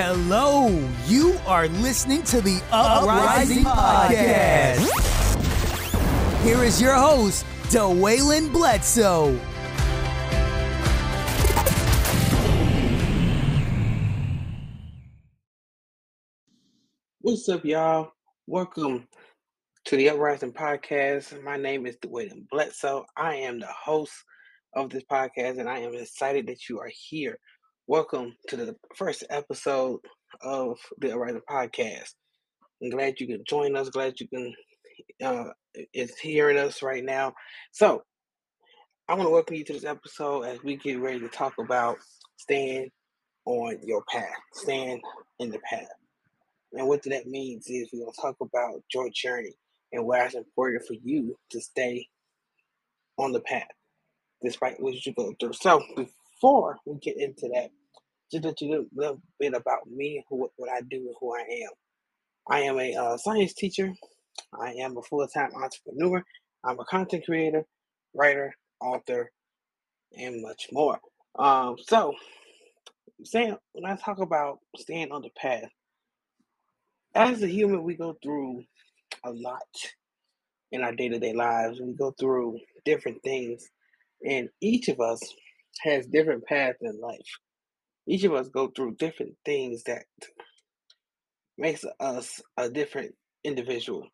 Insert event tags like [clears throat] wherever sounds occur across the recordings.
Hello, you are listening to the Uprising Podcast. Here is your host, DeWaylen Bledsoe. What's up, y'all? Welcome to the Uprising Podcast. My name is DeWaylen Bledsoe. I am the host of this podcast, and I am excited that you are here. Welcome to the first episode of the Uprising Podcast. I'm glad you can join us. Glad you can uh, is hearing us right now. So I want to welcome you to this episode as we get ready to talk about staying on your path, staying in the path. And what that means is we're going to talk about your journey and why it's important for you to stay on the path despite what you go through. So before we get into that, just let you know a little bit about me, who, what I do, and who I am. I am a uh, science teacher. I am a full-time entrepreneur. I'm a content creator, writer, author, and much more. Um, so, saying when I talk about staying on the path, as a human, we go through a lot in our day-to-day lives. We go through different things, and each of us has different paths in life. Each of us go through different things that makes us a different individual.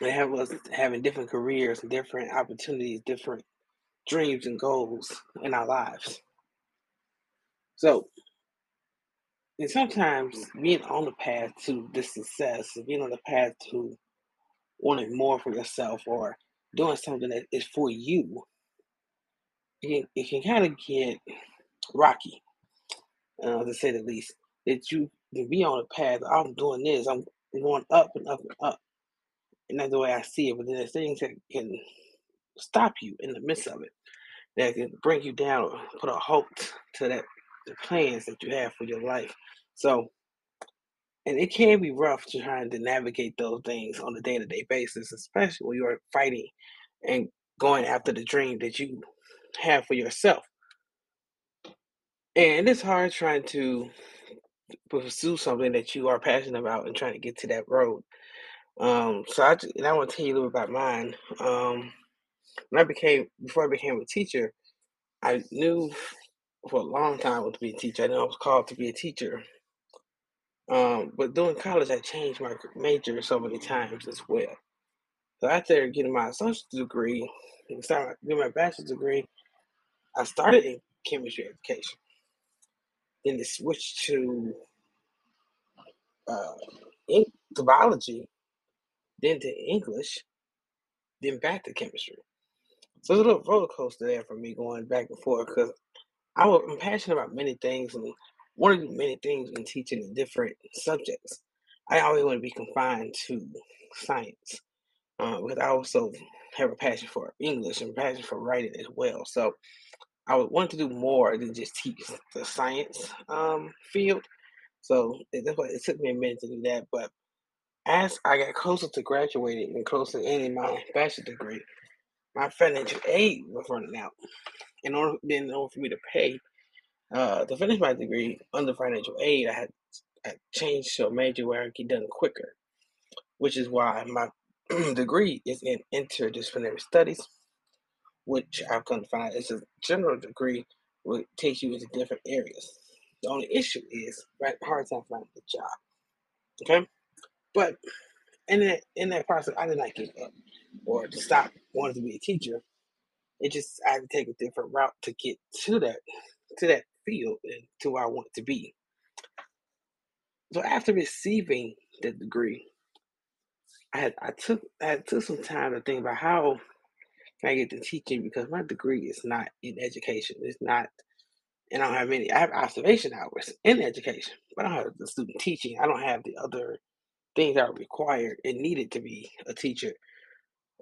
They have us having different careers, different opportunities, different dreams and goals in our lives. So, and sometimes being on the path to this success, being on the path to wanting more for yourself or doing something that is for you, it, it can kind of get rocky, uh, to say the least. That you can be on a path, I'm doing this, I'm going up and up and up. And that's the way I see it. But then there's things that can stop you in the midst of it, that can bring you down or put a halt to that the plans that you have for your life. So, and it can be rough to trying to navigate those things on a day to day basis, especially when you're fighting and going after the dream that you have for yourself. And it's hard trying to pursue something that you are passionate about and trying to get to that road. Um, so I and I want to tell you a little bit about mine. Um, when I became before I became a teacher, I knew for a long time I wanted to be a teacher. I knew I was called to be a teacher. Um, but during college, I changed my major so many times as well. So after getting my associate's degree and starting getting my bachelor's degree, I started in chemistry education. Then it switched to uh, in, to biology, then to English, then back to chemistry. So it's a little roller coaster there for me going back and forth because I was, I'm passionate about many things and one of the many things in teaching in different subjects. I always want to be confined to science uh, because I also have a passion for English and passion for writing as well. So I would want to do more than just teach the science um, field. So that's why it took me a minute to do that. But as I got closer to graduating and closer to ending my bachelor degree, my financial aid was running out. In order, in order for me to pay uh, to finish my degree under financial aid, I had, I changed to a major where I could get done quicker, which is why my [clears throat] degree is in interdisciplinary studies, which I've come to find is a general degree which takes you into different areas. The only issue is right hard time finding a job. Okay, but in that in that process, I did not give up or to stop wanting to be a teacher. It just I had to take a different route to get to that to that field and to where I want to be. So after receiving the degree, I had I took I took some time to think about how can I get to teaching because my degree is not in education. It's not and I don't have any I have observation hours in education, but I don't have the student teaching. I don't have the other things that are required and needed to be a teacher.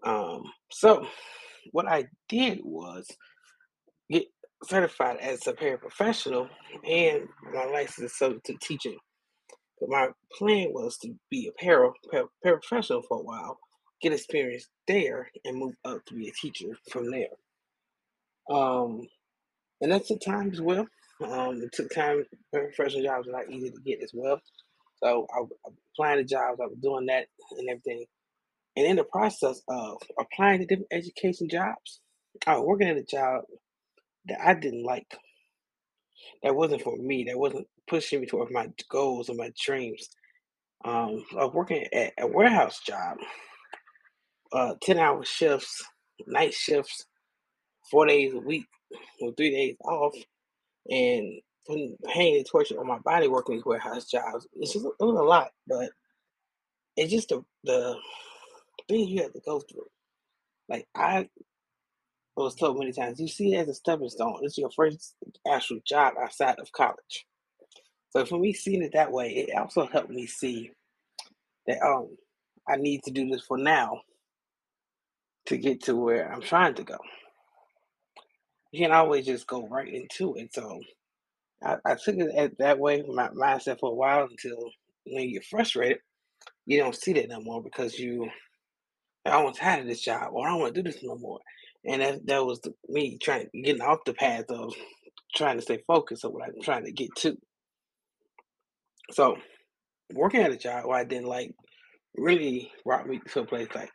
Um, so what I did was get certified as a paraprofessional and my license is to teaching. But my plan was to be a para, para paraprofessional for a while, get experience there, and move up to be a teacher from there. Um, and that's the time as well. Um, it took time. Professional jobs are not easy to get as well. So I was applying to jobs. I was doing that and everything. And in the process of applying to different education jobs, I was working at a job that I didn't like. That wasn't for me. That wasn't pushing me towards my goals and my dreams. Um, I was working at a warehouse job, uh, ten hour shifts, night shifts, four days a week, with three days off, and putting pain and torture on my body working these warehouse jobs. It's just, it was a lot, but it's just the the things you have to go through. Like I was told many times, you see it as a stepping stone. It's your first actual job outside of college. So for me, seeing it that way, it also helped me see that um I need to do this for now to get to where I'm trying to go. You can't always just go right into it. So I, I took it that way, my mindset for a while until when you're frustrated, you don't see that no more because you I want tired of this job or I don't want to do this no more. And that that was the, me trying getting off the path of trying to stay focused on what I'm trying to get to. So working at a job where I didn't like really brought me to a place like,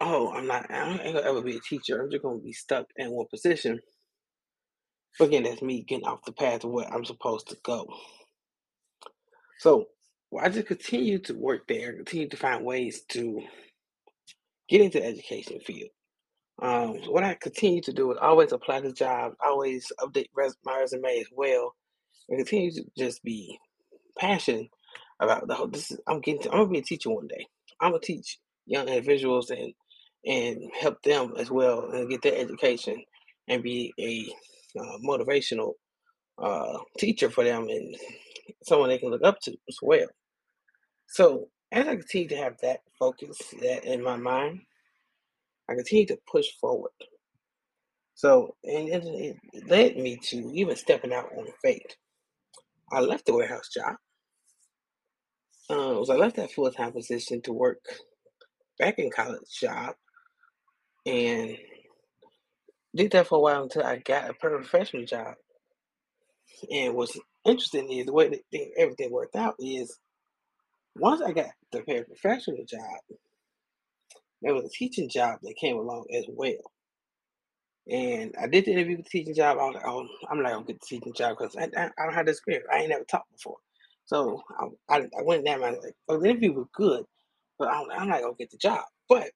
oh, I'm not, I ain't gonna ever be a teacher. I'm just gonna be stuck in one position. But again, that's me getting off the path of where I'm supposed to go. So well, I just continue to work there, continue to find ways to get into the education field. Um, so what I continue to do is always apply to jobs, always update res- my resume as well, and continue to just be passionate about the whole. This is I'm getting. To, I'm gonna be a teacher one day. I'm gonna teach young individuals and and help them as well and get their education and be a uh, motivational uh, teacher for them and someone they can look up to as well. So as I continue to have that focus that in my mind, I continue to push forward. So and it, it led me to even stepping out on faith. I left the warehouse job. Uh, so I left that full time position to work back in college job and did that for a while until I got a professional job. And what's interesting is the way that thing, everything worked out is once I got the paraprofessional job, there was a teaching job that came along as well. And I did the interview with the teaching job. I was like, oh, I'm not gonna get the teaching job because I, I, I don't have the experience. I ain't never taught before. So I, I, I went down. I was like, oh, the interview was good, but I'm, I'm not gonna get the job. But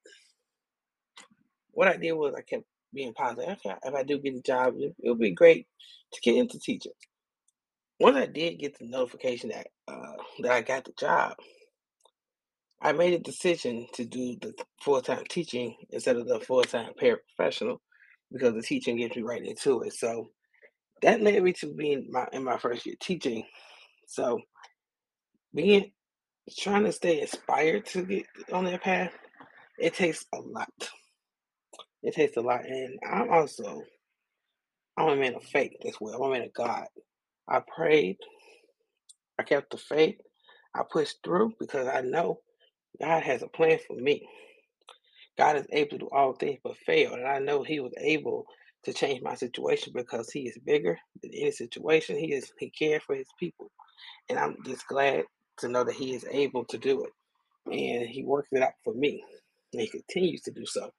what I did was I kept being positive. Okay, if I do get the job, it, it'll be great to get into teaching. Once I did get the notification that uh, that I got the job, I made a decision to do the full time teaching instead of the full time paraprofessional because the teaching gets me right into it. So that led me to being my in my first year teaching. So being trying to stay inspired to get on that path, it takes a lot. It takes a lot, and I'm also I'm a man of faith as well. I'm a man of God. I prayed. I kept the faith. I pushed through because I know God has a plan for me. God is able to do all things but fail. And I know He was able to change my situation because He is bigger than any situation. He is He cares for His people. And I'm just glad to know that He is able to do it. And He worked it out for me. And He continues to do so.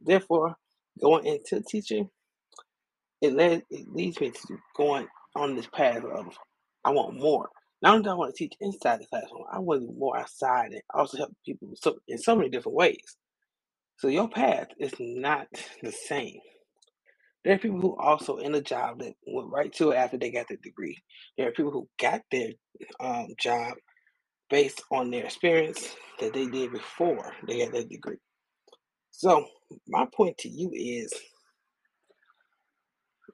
Therefore, going into teaching, it led it leads me to going on this path of I want more. Not only do I want to teach inside the classroom, I want to more outside and also help people so, in so many different ways. So your path is not the same. There are people who also in a job that went right to it after they got their degree. There are people who got their um, job based on their experience that they did before they got their degree. So my point to you is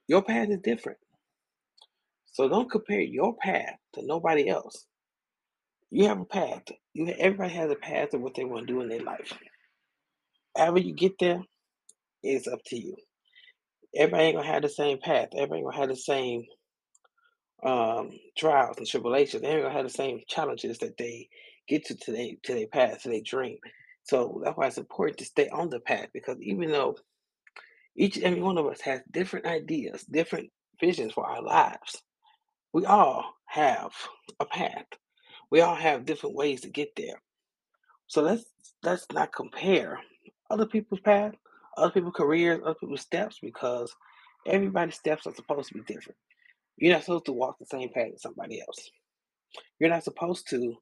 your path is different. So don't compare your path to nobody else. You have a path. You everybody has a path of what they want to do in their life. However you get there, it's up to you. Everybody ain't gonna have the same path. Everybody ain't gonna have the same um, trials and tribulations. They ain't gonna have the same challenges that they get to today to their path, to their dream. So that's why it's important to stay on the path because even though each and every one of us has different ideas, different visions for our lives. We all have a path. We all have different ways to get there. So let's let's not compare other people's path, other people's careers, other people's steps because everybody's steps are supposed to be different. You're not supposed to walk the same path as somebody else. You're not supposed to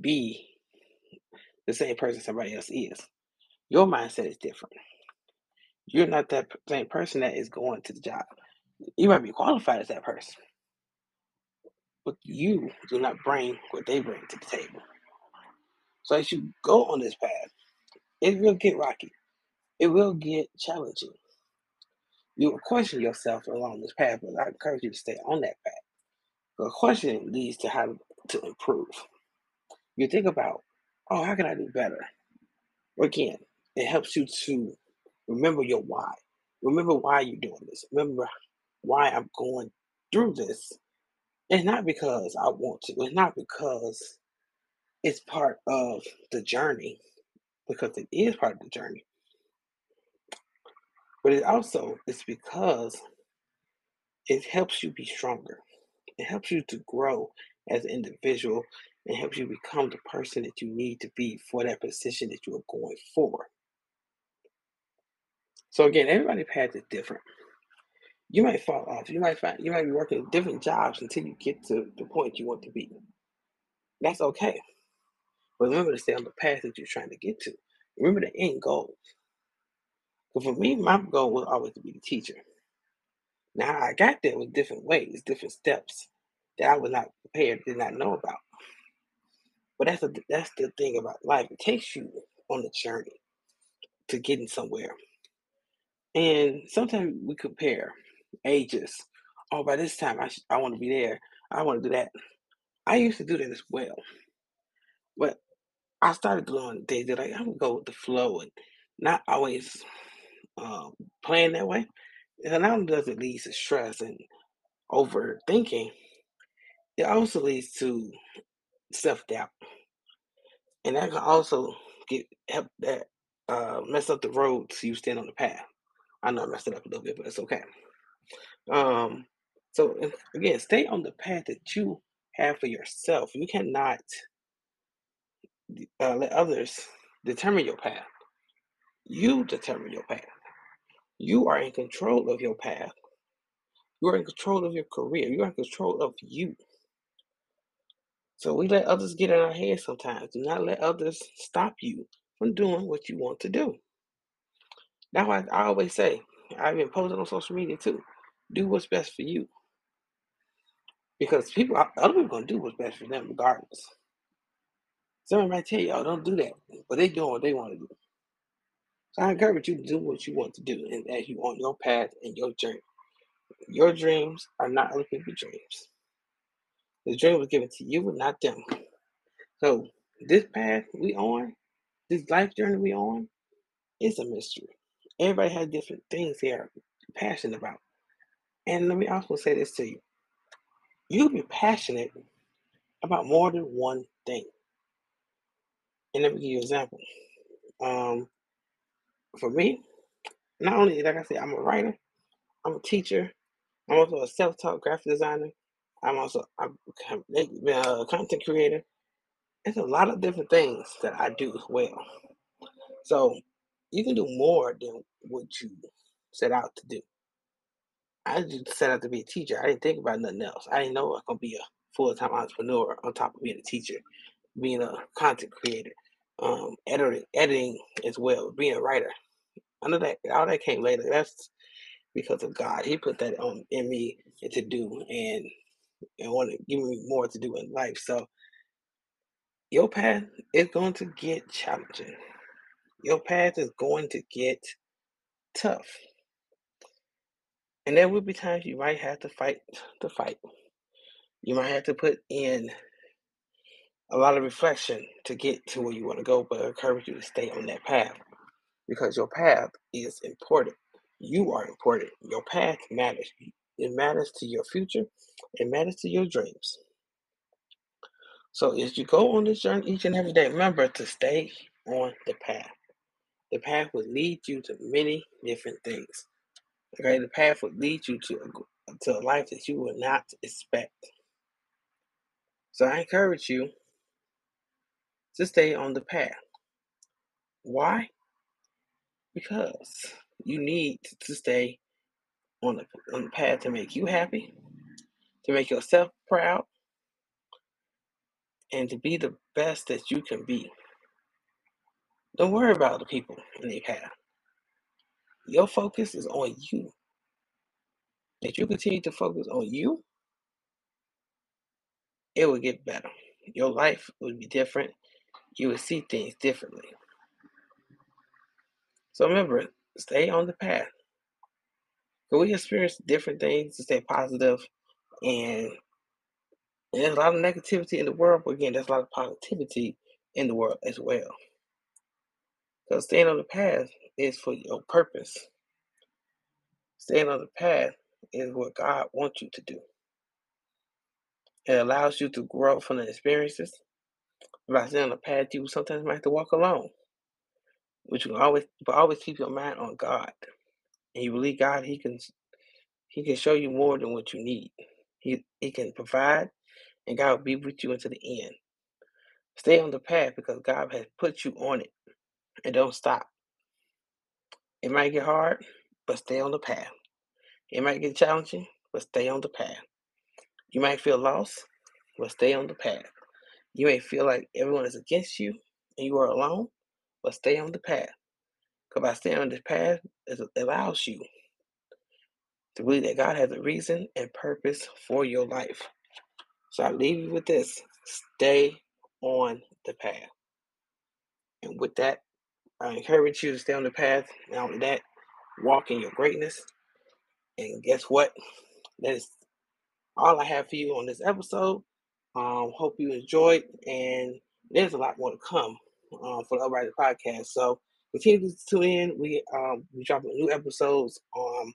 be the same person somebody else is. Your mindset is different. You're not that same person that is going to the job. You might be qualified as that person, but you do not bring what they bring to the table. So as you go on this path, it will get rocky. It will get challenging. You will question yourself along this path, but I encourage you to stay on that path. The question leads to how to improve. You think about, oh, how can I do better? Again, it helps you to remember your why. Remember why you're doing this. Remember why I'm going through this. It's not because I want to. It's not because it's part of the journey because it is part of the journey. But it also is because it helps you be stronger. It helps you to grow as an individual and helps you become the person that you need to be for that position that you are going for. So again, everybody's path is different. You might fall off. You might find you might be working different jobs until you get to the point you want to be. That's okay. But remember to stay on the path that you're trying to get to. Remember the end goal. But for me, my goal was always to be the teacher. Now I got there with different ways, different steps that I was not prepared, did not know about. But that's the that's the thing about life. It takes you on a journey to getting somewhere. And sometimes we compare ages. Oh, by this time I sh- I want to be there. I want to do that. I used to do that as well. But I started doing things that like I'm gonna go with the flow and not always um, playing that way. And not only does it lead to stress and overthinking, it also leads to self doubt, and that can also get help that uh, mess up the road so you stand on the path. I know I messed it up a little bit, but it's okay. Um, so again, stay on the path that you have for yourself. You cannot uh, let others determine your path. You determine your path. You are in control of your path. You are in control of your career. You are in control of you. So we let others get in our head sometimes. Do not let others stop you from doing what you want to do. That's why I always say, I've been posting on social media too. Do what's best for you. Because people other people gonna do what's best for them regardless. Someone might tell oh, don't do that. But they doing what they want to do. So I encourage you to do what you want to do and as you on your path and your journey. Your dreams are not other people's dreams. The dream was given to you and not them. So this path we on, this life journey we on, is a mystery. Everybody has different things they are passionate about. And let me also say this to you. You'll be passionate about more than one thing. And let me give you an example. Um, for me, not only like I said, I'm a writer, I'm a teacher, I'm also a self-taught graphic designer. I'm also I'm a content creator. It's a lot of different things that I do as well. So you can do more than what you set out to do. I just set out to be a teacher. I didn't think about nothing else. I didn't know I was gonna be a full time entrepreneur on top of being a teacher, being a content creator, um, editing, editing as well, being a writer. I know that all that came later. That's because of God. He put that on in me to do, and and want to give me more to do in life. So your path is going to get challenging. Your path is going to get tough. And there will be times you might have to fight to fight. You might have to put in a lot of reflection to get to where you want to go, but I encourage you to stay on that path because your path is important. You are important. Your path matters. It matters to your future. It matters to your dreams. So as you go on this journey each and every day, remember to stay on the path. The path will lead you to many different things. Okay, the path will lead you to a, to a life that you would not expect. So I encourage you to stay on the path. Why? Because you need to stay on the, on the path to make you happy, to make yourself proud, and to be the best that you can be. Don't worry about the people in their path. Your focus is on you. If you continue to focus on you, it will get better. Your life will be different. You will see things differently. So remember, stay on the path. Because we experience different things to stay positive, and there's a lot of negativity in the world, but again, there's a lot of positivity in the world as well. Because staying on the path is for your purpose. Staying on the path is what God wants you to do. It allows you to grow from the experiences. By staying on the path, you sometimes might have to walk alone. But you can always but always keep your mind on God. And you believe God, He can He can show you more than what you need. He He can provide and God will be with you until the end. Stay on the path because God has put you on it. And don't stop. It might get hard, but stay on the path. It might get challenging, but stay on the path. You might feel lost, but stay on the path. You may feel like everyone is against you and you are alone, but stay on the path. By staying on this path, it allows you to believe that God has a reason and purpose for your life. So I leave you with this stay on the path. And with that, I encourage you to stay on the path. Not only that, walk in your greatness. And guess what? That is all I have for you on this episode. Um, hope you enjoyed, and there's a lot more to come um, for the Uprising Podcast. So continue to tune in. We um, we drop new episodes um,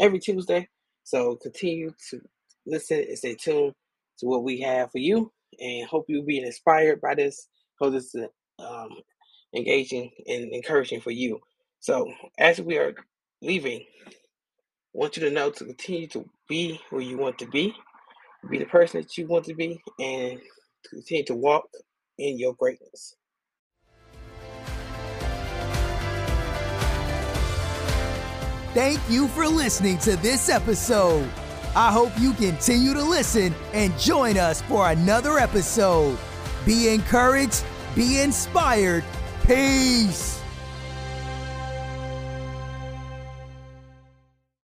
every Tuesday. So continue to listen and stay tuned to what we have for you, and hope you'll be inspired by this. Hope this is um, engaging and encouraging for you. So as we are leaving, I want you to know to continue to be where you want to be, be the person that you want to be, and continue to walk in your greatness. Thank you for listening to this episode. I hope you continue to listen and join us for another episode. Be encouraged, be inspired. Peace.